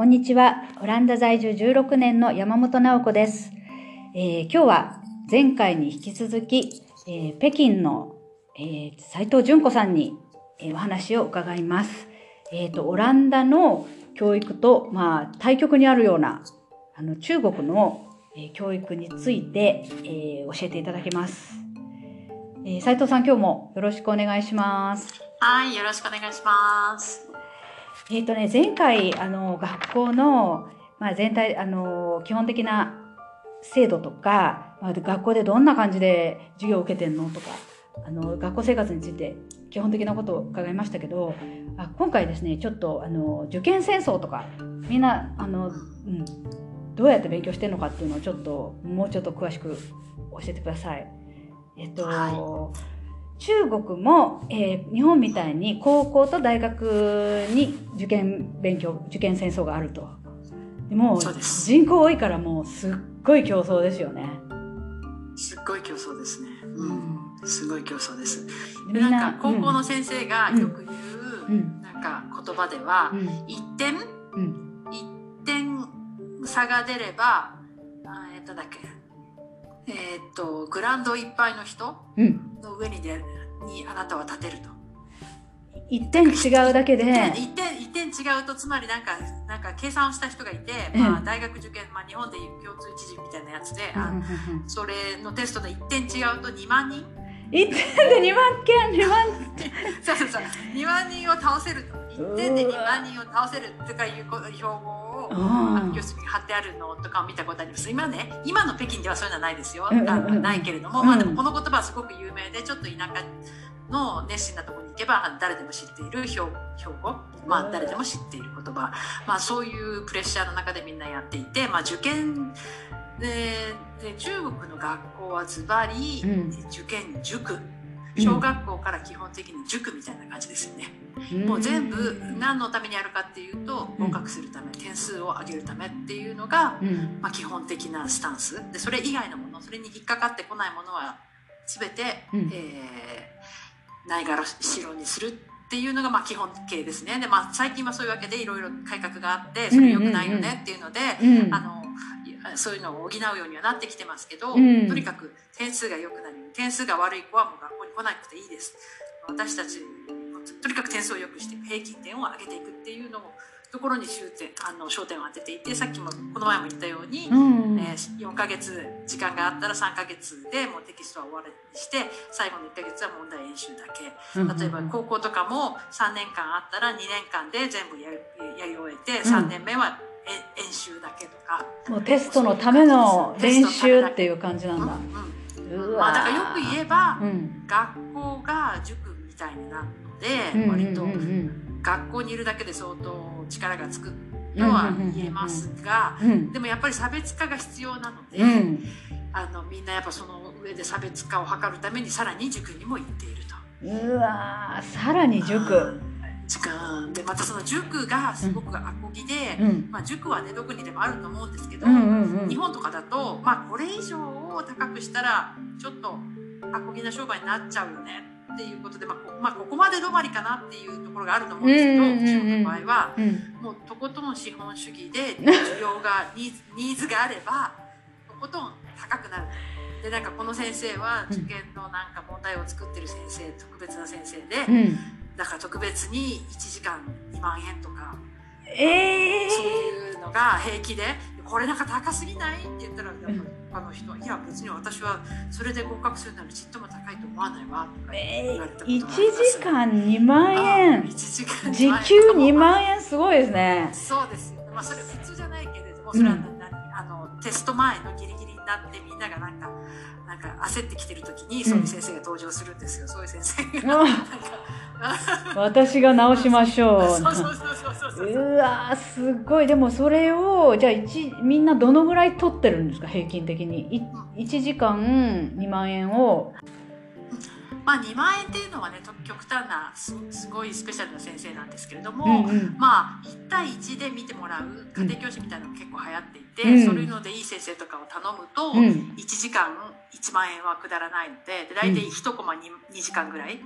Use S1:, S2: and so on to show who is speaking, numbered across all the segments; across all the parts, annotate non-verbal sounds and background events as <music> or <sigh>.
S1: こんにちは。オランダ在住16年の山本直子です。えー今日は前回に引き続き、えー北京の、えー斉藤純子さんに、えーお話を伺います。えっ、と、オランダの教育と、まあ、対極にあるような、あの、中国の、えー教育について、えー教えていただきます。えー斉藤さん、今日もよろしくお願いします。
S2: はい、よろしくお願いします。
S1: えっ、とね、前回、あの、学校の、まあ、全体、あの、基本的な制度とか、まあ、学校でどんな感じで授業を受けてんの？とか、あの、学校生活について基本的なことを伺いましたけど、あ今回ですね、ちょっと、あの、受験戦争とか、みんな、あの、うん、どうやって勉強してるのかっていうのをちょっと、もうちょっと詳しく教えてください。えっと、
S2: は
S1: 中国も、えー日本みたいに高校と大学に受験勉強受験戦争があると。でも
S2: そう
S1: 人口多いからもうすっごい競争ですよね、
S2: すっごい競争ですね。
S1: う
S2: うん、すごい競争です。なんか高校の先生がよく言う、
S1: うん。
S2: なんか言葉では
S1: う、ん。
S2: 一点？
S1: うん。
S2: 一点差が出れば、あえっとだっけ、えっとグラウンドいっぱいの人
S1: うん。
S2: の上にでにあなたは立てると。
S1: 一点違うだけで。
S2: 一点一点違うとつまりなんかなんか計算をした人がいて、
S1: うん
S2: まあ大学受験まあ日本でいう共通一次みたいなやつで、あ
S1: うん
S2: それのテストで1点違うと2万人？
S1: 一点で2万件？2万？<laughs>
S2: そうそうそう。2万人を倒せると。1点で2万人を倒せるとかいうこ標語をあの教室に貼ってあるのとかを見たことあります。今ね今の北京ではそういうのはないですよ、
S1: うんうんうん
S2: ないけれども、
S1: うん。
S2: まあでもこの言葉はすごく有名でちょっと田舎の熱心なところに行けば誰でも知っている標標語？まあ誰でも知っている言葉。まあそういうプレッシャーの中でみんなやっていてまあ受験でで中国の学校はズバリ
S1: うん。
S2: 受験塾。小学校から基本的に塾みたいな感じですよね。
S1: ん。
S2: もう全部何のためにやるかっていうと
S1: うん。
S2: 合格するため点数を上げるためっていうのが、
S1: うん。
S2: まあ、基本的なスタンス。でそれ以外のものそれに引っかかってこないものは全て、
S1: うん。
S2: えーないがらしろにするっていうのがまあ基本形ですね。で、まあ、最近はそういうわけでいろいろ改革があってそれ良くないよねっていうので、
S1: うん。
S2: あのそういうのを補うようにはなってきてますけど、
S1: うん。
S2: とにかく点数が良くなる点数が悪い子はもう学校に来なくていいです。私たちとにかく点数を良くして平均点を上げていくっていうのをところに終点あの焦点を当てていてさっきもこの前も言ったように、
S1: うん。
S2: えー4ヶ月時間があったら3ヶ月でもうテキストは終わりにして最後の1ヶ月は問題演習だけ。例えば高校とかも3年間あったら2年間で全部やるやり終えて3年目はえ演習だけとか、
S1: もうテストのための練習っていう感じなんだ。
S2: うんうん。
S1: う
S2: まあ、だからよく言えば、
S1: うん。
S2: 学校が塾みたいになるので、
S1: うんうん
S2: 割と
S1: うん。うん
S2: 学校にいるだけで相当力がつくとは言えますが、
S1: うん。
S2: でもやっぱり差別化が必要なので、
S1: うん。
S2: あのみんなやっぱその上で差別化を図るためにさらに塾にも行っていると。
S1: うわーさらに塾。
S2: 塾でまたその塾がすごくアコギで、
S1: うん。
S2: まあ、塾はねどこにでもあると思うんですけど、日本とかだと、まあ、これ以上を高くしたらちょっとアコギな商売になっちゃうよねっていうことで、まあこまあ、ここまで止まりかなっていうところがあると思うんですけど、
S1: うんうんうんうん。
S2: 中国の場合は
S1: うん。
S2: もうとことん資本主義で需要が <laughs> ニーズニーズがあればとことん高くなる。でなんかこの先生は受験のなんか問題を作ってる先生特別な先生で、
S1: うん。
S2: だから特別に1時間2万円とか
S1: え
S2: そう
S1: え
S2: いうのが平気でこれなんか高すぎないって言ったらやっぱ他の人はいや別に私はそれで合格するならちっとも高いと思わないわとか
S1: え
S2: 言われたこと
S1: 1
S2: があります
S1: 時間2万円
S2: 1時間
S1: 時
S2: 2万円。
S1: 給
S2: とかも
S1: 2万円すごいですね。
S2: そうですよ。ねまあそれ普通じゃないけれどもそれは何、あのテスト前のギリギリになってみんながなんかなんか焦ってきてる時にそういう先生が登場するんですよ、そういう先生が。
S1: うん。
S2: なんか
S1: 私が直しましょう。
S2: そうそうそうそうそうそう。
S1: うわーすごい。でもそれをじゃあ一みんなどのぐらい取ってるんですか？平均的に。い1時間2万円を
S2: まあ2万円っていうのはねと極端なすすごいスペシャルな先生なんですけれども、
S1: うんうん。
S2: まあ1対1で見てもらう家庭教師みたいなのが結構流行っていて、
S1: うん。
S2: そういうのでいい先生とかを頼むと、
S1: うん。
S2: 1時間1万円はくだらないのでで大体1コマ 2, 2時間ぐらい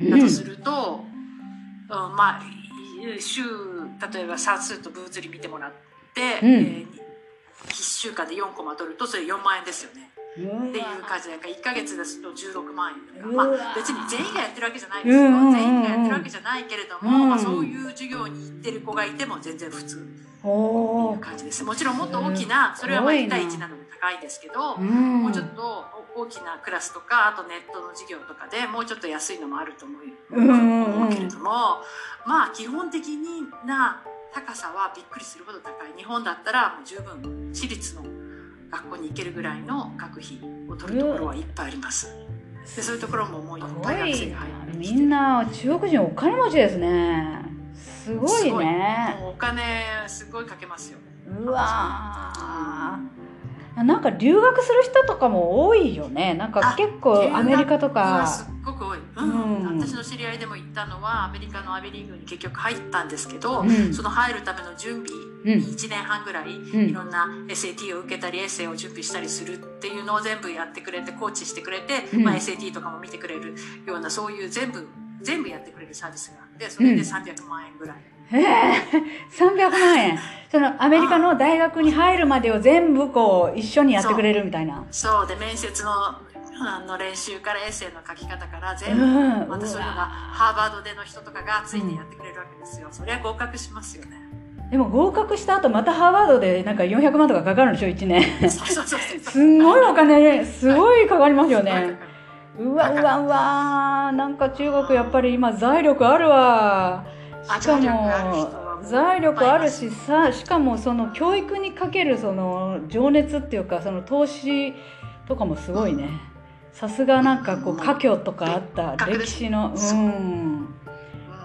S1: うん。
S2: だとすると、うんまあい週例えば算数と物理見てもらって、
S1: うん。
S2: えー、1週間で4コマ取るとそれ4万円ですよねっていう感じ。で1ヶ月ですと16万円とか、まあ、別に全員がやってるわけじゃないですよ、全員がやってるわけじゃないけれども、
S1: うん。
S2: まあ、そういう授業に行ってる子がいても全然普通っていう感じです。もちろんもっと大きなそれはまあ1対1なので高いですけど、
S1: うん。
S2: もうちょっと大きなクラスとかあとネットの授業とかでもうちょっと安いのもあると思う,、けれどもまあ基本的な高さはびっくりするほど高い。日本だったらもう十分私立の学校に行けるぐらいの学費を取るところはいっぱいあります。でそういうところももういっぱい学
S1: い
S2: 生が入って
S1: み
S2: きて
S1: んな。中国人お金持ちですね。すごいね。
S2: もうお金すごいかけますよ。
S1: うわー。なんか留学する人とかも多いよね。なんか
S2: あ
S1: 結構アメリカとか
S2: うん。
S1: うん
S2: 私の知り合いでも行ったのはアメリカのアビリーグに結局入ったんですけど、
S1: うん。
S2: その入るための準備
S1: うん。
S2: に1年半ぐらい、
S1: ん。
S2: いろんな SAT を受けたりエッセイを準備したりするっていうのを全部やってくれてコーチしてくれて、
S1: うん。
S2: まあ、SAT とかも見てくれるようなそういう全部全部やってくれるサービスがあってそれで
S1: うん。
S2: 300万円ぐらい、
S1: ええ300万円そのアメリカの大学に入るまでを全部こう一緒にやってくれるみたいな。
S2: そうで面接のあの練習からエッセイの書き方から全部、
S1: うん。
S2: またそういうのがハーバードでの人とかがついてやってくれるわけですよ、そりゃ合格しますよね。
S1: でも合格した後またハーバードでなんか400万とかかかるんでしょ1年。
S2: そうそうそうそう。
S1: すんごいお金すごいかかりますよね。うわうわうわなんか中国やっぱり今財力あるわ
S2: あ
S1: しかも財力あるしさしかもその教育にかけるその情熱っていうかその投資とかもすごいね。さすがなんかこう華僑とかあった歴史の
S2: そう。
S1: うん。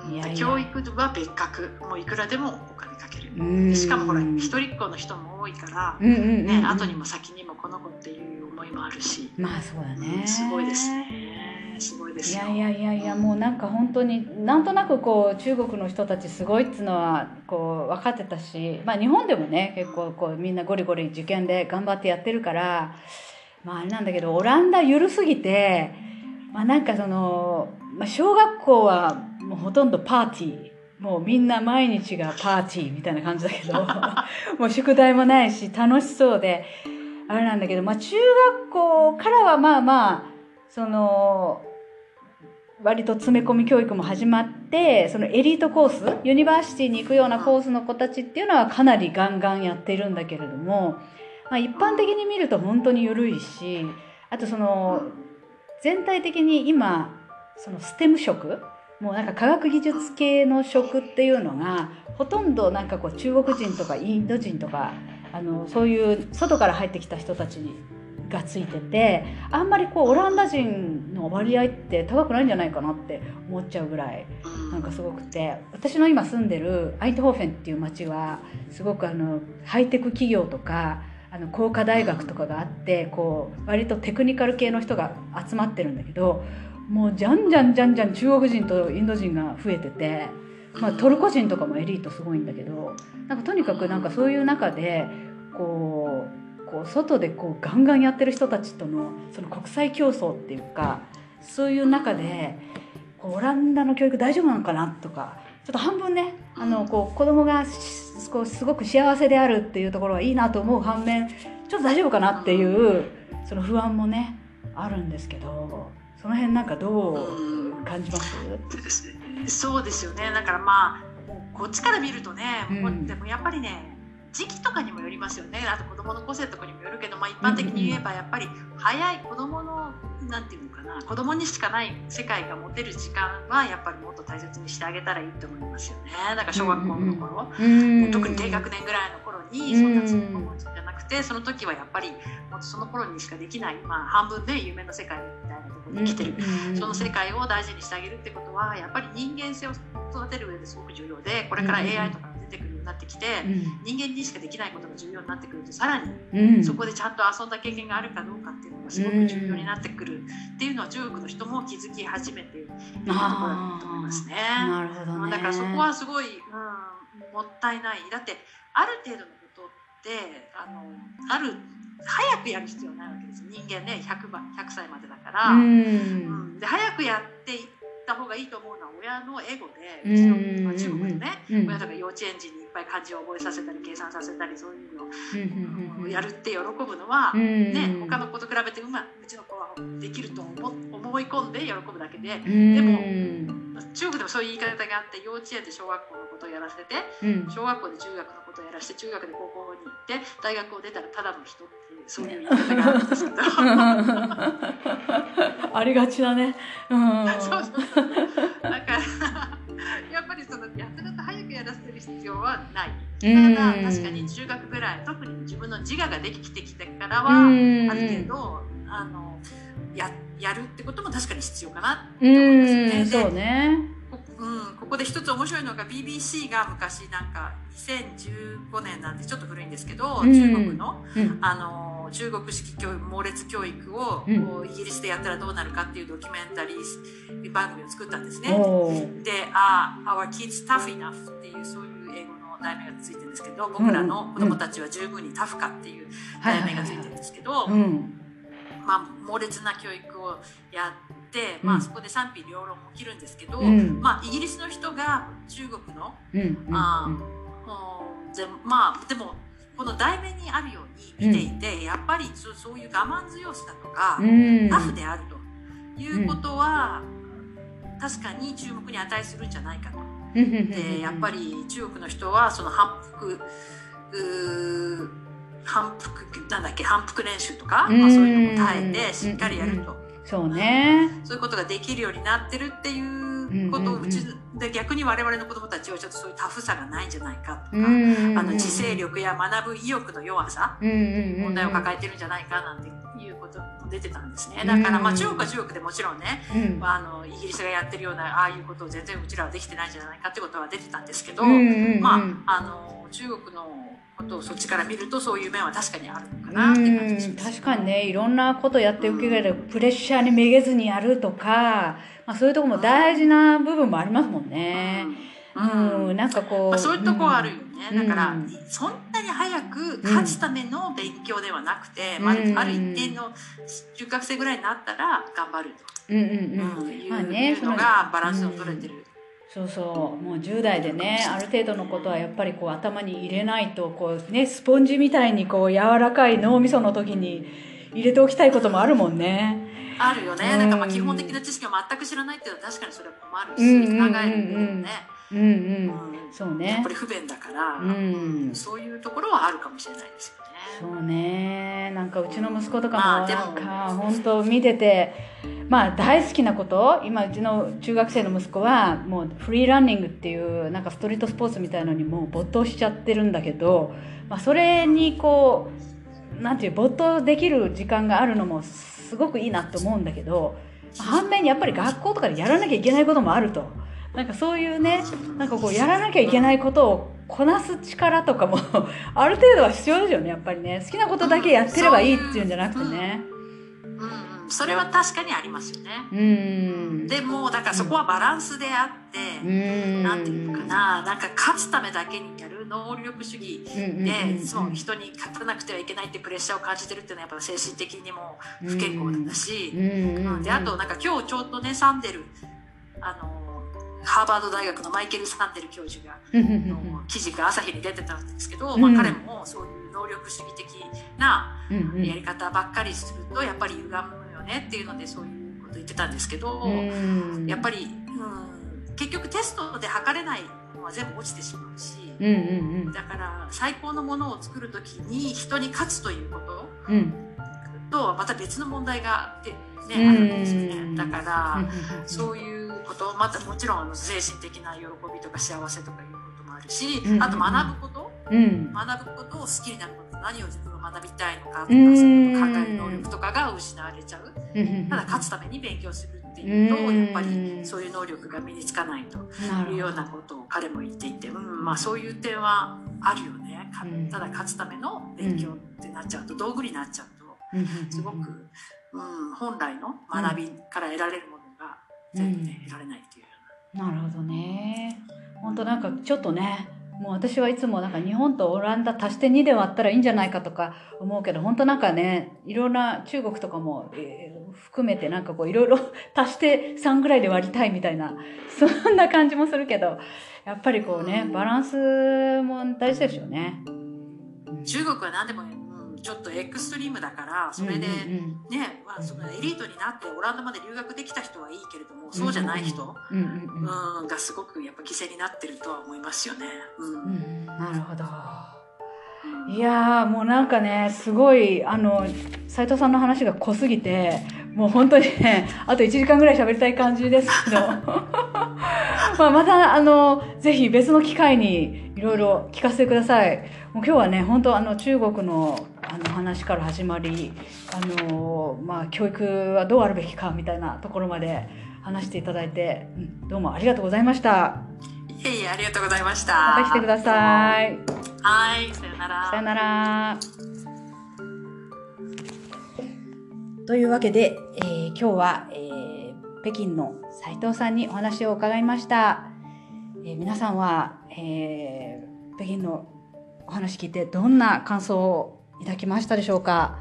S2: うん。
S1: いやいや
S2: 教育は別格。もういくらでもお金かける。
S1: うん。
S2: しかもほら一人っ子の人も多いから、
S1: うんうんうんうん。
S2: ね、後にも先にもこの子っていう思いもあるし、
S1: まあそうだね。
S2: すごいですねすごいですよ。
S1: いやいやいやいやもうなんか本当になんとなくこう中国の人たちすごいっつうのはこう分かってたし、まあ、日本でもね結構こうみんなゴリゴリ受験で頑張ってやってるからまああれなんだけどオランダ緩すぎてまあなんかその、まあ、小学校はもうほとんどパーティー。もうみんな毎日がパーティーみたいな感じだけど <laughs> もう宿題もないし楽しそうであれなんだけど、まあ、中学校からはまあまあその割と詰め込み教育も始まってそのエリートコースユニバーシティに行くようなコースの子たちっていうのはかなりガンガンやってるんだけれども、まあ、一般的に見ると本当に緩いしあとその全体的に今そのステム職もうなんか科学技術系の職っていうのがほとんどなんかこう中国人とかインド人とかあのそういう外から入ってきた人たちにがついててあんまりこうオランダ人の割合って高くないんじゃないかなって思っちゃうぐらいなんかすごくて。私の今住んでるアイトホーフェンっていう町はすごくあのハイテク企業とかあの工科大学とかがあってこう割とテクニカル系の人が集まってるんだけどもうじゃんじゃんじゃんじゃん中国人とインド人が増えてて、まあ、トルコ人とかもエリートすごいんだけどなんかとにかくなんかそういう中でこうこう外でこうガンガンやってる人たちとのその国際競争っていうかそういう中でこうオランダの教育大丈夫なのかなとかちょっと半分ねあのこう子供がしこうすごく幸せであるっていうところはいいなと思う反面ちょっと大丈夫かなっていうその不安もねあるんですけどその辺なんかどう感じます？
S2: そうですよね。だからまあこっちから見るとね、う
S1: ん。
S2: でもやっぱりね時期とかにもよりますよね。あと子供の個性とかにもよるけど、まあ、一般的に言えばやっぱり早い子供のなんていうのかな子供にしかない世界が持てる時間はやっぱりもっと大切にしてあげたらいいと思いますよね。だから小学校の頃、
S1: うん
S2: 特に低学年ぐらいの頃にそんなつもり持つんじゃなくてその時はやっぱりもっとその頃にしかできない、まあ、半分で夢の世界みたいなところに生きてる。その世界を大事にしてあげるってことはやっぱり人間性を育てる上ですごく重要でこれから AI とかてくるようになってきて人間にしかできないことが重要になってくるとさらに
S1: うん。
S2: そこでちゃんと遊んだ経験があるかどうかっていうのがすごく重要になってくるっていうのは中国の人も気づき始めているところだと思いますね。
S1: なるほどね。
S2: だからそこはすごい、うん、もったいない。だってある程度のことってあのある早くやる必要ないわけです。人間ね 100, 番100歳までだから。
S1: うん。
S2: うん。で早くやっていった方がいいと思うのは親のエゴで、
S1: う
S2: ちのまあ中国のね、
S1: うん。
S2: 親とか幼稚園児にいっぱい漢字を覚えさせたり計算させたりそういうの
S1: うん。
S2: をやるって喜ぶのは、
S1: うん。
S2: ね、他の子と比べてうまいうちの子はできると思思い込んで喜ぶだけで
S1: うん
S2: でも
S1: うん
S2: 中国でもそういう言い方があって幼稚園で小学校のことをやらせて
S1: うん
S2: 小学校で中学のことをやらせて中学で高校に行って大学を出たらただの人っていうそういう言い方があるんですけど <laughs>
S1: ありがちだね。うん。
S2: そうそうそうだからやっぱりそのやたらと早くやらせる必要はない。
S1: うん
S2: ただ確かに中学ぐらい特に自分の自我ができてきてからは、
S1: うん
S2: ある程度あのややるってことも確かに必要かなって
S1: う
S2: 思いますよね。
S1: ん、そうね。
S2: こうん、ここで一つ面白いのが BBC が昔なんか2015年なんでちょっと古いんですけど、
S1: うん
S2: 中国の
S1: うん。
S2: あの中国式教育猛烈教育を、
S1: う
S2: イギリスでやったらどうなるかっていうドキュメンタリー番組を作ったんですね。で「あ Our kids tough enough」っていうそういう英語の題名がついてるんですけど僕らの子供たちは十分にタフかっていう題名がついてるんですけど、
S1: うん。
S2: まあ、猛烈な教育をやって、まあ、
S1: うん
S2: そこで賛否両論も起きるんですけど、
S1: うん
S2: まあ、イギリスの人が中国の
S1: うん。うん。
S2: あまあでもこの題名にあるように見ていて、やっぱりそそういう我慢強さとか、
S1: うん。
S2: タフであるということは、確かに注目に値するんじゃないかと。
S1: うん。
S2: でやっぱり中国の人はその反復反復なんだっけ反復練習とか、
S1: うん。
S2: まあ、そういうのも耐えてしっかりやると、
S1: そうね。
S2: そういうことができるようになってるっていうことを
S1: う
S2: ちで逆に我々の子供たちはちょっとそういうタフさがないんじゃないかとか、
S1: うん。
S2: あの自制力や学ぶ意欲の弱さ。問題を抱えてるんじゃないかなんていうことも出てたんですね。だからまあ
S1: うん
S2: 中国は中国でもちろんね
S1: うん。
S2: まあ、あのイギリスがやってるようなああいうことを全然うちらはできてないんじゃないかってことは出てたんですけど、
S1: うん。
S2: まあ、あの中国のことをそっちから見るとそういう面は確かにあるのかなって感じがし
S1: うん
S2: ます。
S1: 確かにねいろんなことやって受け入れるプレッシャーにめげずにやるとか、まあ、そういうところも大事な部分もありますもんね。
S2: う
S1: うんん、なんかこう、
S2: まあ、そういうとこはあるよね、
S1: うん
S2: だから、
S1: うん
S2: そんなに早く勝つための勉強ではなくて、まあ、
S1: うん
S2: ある一定の中学生ぐらいになったら頑張る
S1: うんうん
S2: と、
S1: うん
S2: うんいう,、のがバランスの取れてる。
S1: そうそうもう10代でねある程度のことはやっぱりこう頭に入れないとこうねスポンジみたいにこう柔らかい脳みその時に入れておきたいこともあるもんね。
S2: あるよね、
S1: うん。
S2: なんかまあ基本的な知識を全く知らないっていうのは確かにそれは困るし、
S1: うんうん
S2: 考えるもね、
S1: うんうん、
S2: うん。
S1: そうね。
S2: やっぱ。り不便だから、
S1: うん。
S2: そういうところはあるかもしれないですよね。
S1: そうね。なんかうちの息子とかも
S2: まあでも
S1: なんか本当見ててまあ大好きなこと今うちの中学生の息子はもうフリーランニングっていうなんかストリートスポーツみたいのにもう没頭しちゃってるんだけど、まあ、それにこうなんていう没頭できる時間があるのもすごくいいなと思うんだけど反面やっぱり学校とかでやらなきゃいけないこともあると。なんかそういうねなんかこうやらなきゃいけないことをこなす力とかも <laughs> ある程度は必要ですよねやっぱりね。好きなことだけやってればいいっていうんじゃなくてね。
S2: うん、それは確かにありますよね。
S1: うん。
S2: でもだからそこはバランスであって、
S1: うん。
S2: なんていうのかな。なんか勝つためだけにやる能力主義で、そう人に勝たなくてはいけないってプレッシャーを感じてるっていうのはやっぱ精神的にも不健康だし、うんであとなんか今日ちょうどねサンデルあのハーバード大学のマイケル・サンデル教授がの記事が朝日に出てたんですけど、まあ、彼もそういう能力主義的なやり方ばっかりするとやっぱり歪むよねっていうのでそういうこと言ってたんですけど、やっぱり、うん、結局テストで測れないのは全部落ちてしまうし、だから最高のものを作る時に人に勝つということとはまた別の問題がね、あるんですよね。だから、そういうことまたもちろんあの精神的な喜びとか幸せとかいうこともあるし、あと学ぶこと、学ぶことを好きになること。何を自分が学びたいのかとかそういう考える能力とかが失われちゃう、ただ勝つために勉強するっていうとやっぱりそういう能力が身につかないというようなことを彼も言っていて、うんまあ、そういう点はあるよね。ただ勝つための勉強ってなっちゃうと道具になっちゃうとすごく、うん、本来の学びから得られるものが全部ね、得られないっていう
S1: なるほどね。本当なんかちょっとねもう私はいつもなんか日本とオランダ足して2で割ったらいいんじゃないかとか思うけど本当なんかねいろんな中国とかも、えー、含めてなんかこういろいろ足して3ぐらいで割りたいみたいな、そんな感じもするけど、やっぱりこうね、バランスも大事ですよね。
S2: 中国は何でも、うん、ちょっとエクストリームだからそれで、ね、まあ、そのエリートになってオランダまで留学できた人はいいけれどもそうじゃない人、うんがすごくやっぱ犠牲になってるとは思いますよね。
S1: うんなるほど。いやもうなんかねすごいあの斉藤さんの話が濃すぎてもう本当にね <laughs> あと1時間ぐらい喋りたい感じですけど。<laughs> まあまたあのぜひ別の機会にいろいろ聞かせてください。もう今日はね本当あの中国のあの話から始まりあの、まあ、教育はどうあるべきかみたいなところまで話していただいて、うん、どうもありがとうございました。
S2: いえいえ、ありがとうございました。
S1: また来てください。
S2: はい、さよなら。
S1: さよなら。というわけで、えー、今日は、えー、北京の斉藤さんにお話を伺いました。えー、皆さんは、えー、北京のお話聞いてどんな感想をいただきましたでしょうか。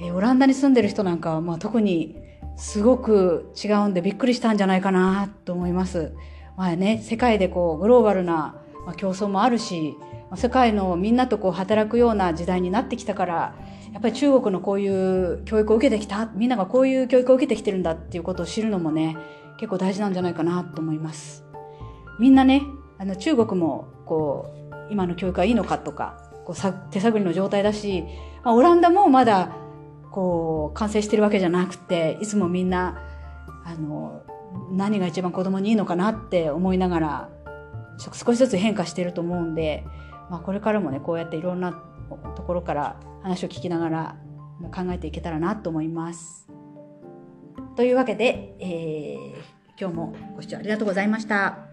S1: えー、オランダに住んでる人なんかは、まあ、特にすごく違うんでびっくりしたんじゃないかなと思います。まあね、世界でこうグローバルな競争もあるし、世界のみんなとこう働くような時代になってきたから、やっぱり中国のこういう教育を受けてきた、みんながこういう教育を受けてきてるんだっていうことを知るのもね、結構大事なんじゃないかなと思います。みんなね、あの中国もこう、今の教育はいいのかとか、こう手探りの状態だし、まあ、オランダもまだこう完成してるわけじゃなくて、いつもみんな、あの、何が一番子供にいいのかなって思いながら少しずつ変化してると思うんで、まあ、これからもねこうやっていろんなところから話を聞きながら考えていけたらなと思います。というわけで、えー、今日もご視聴ありがとうございました。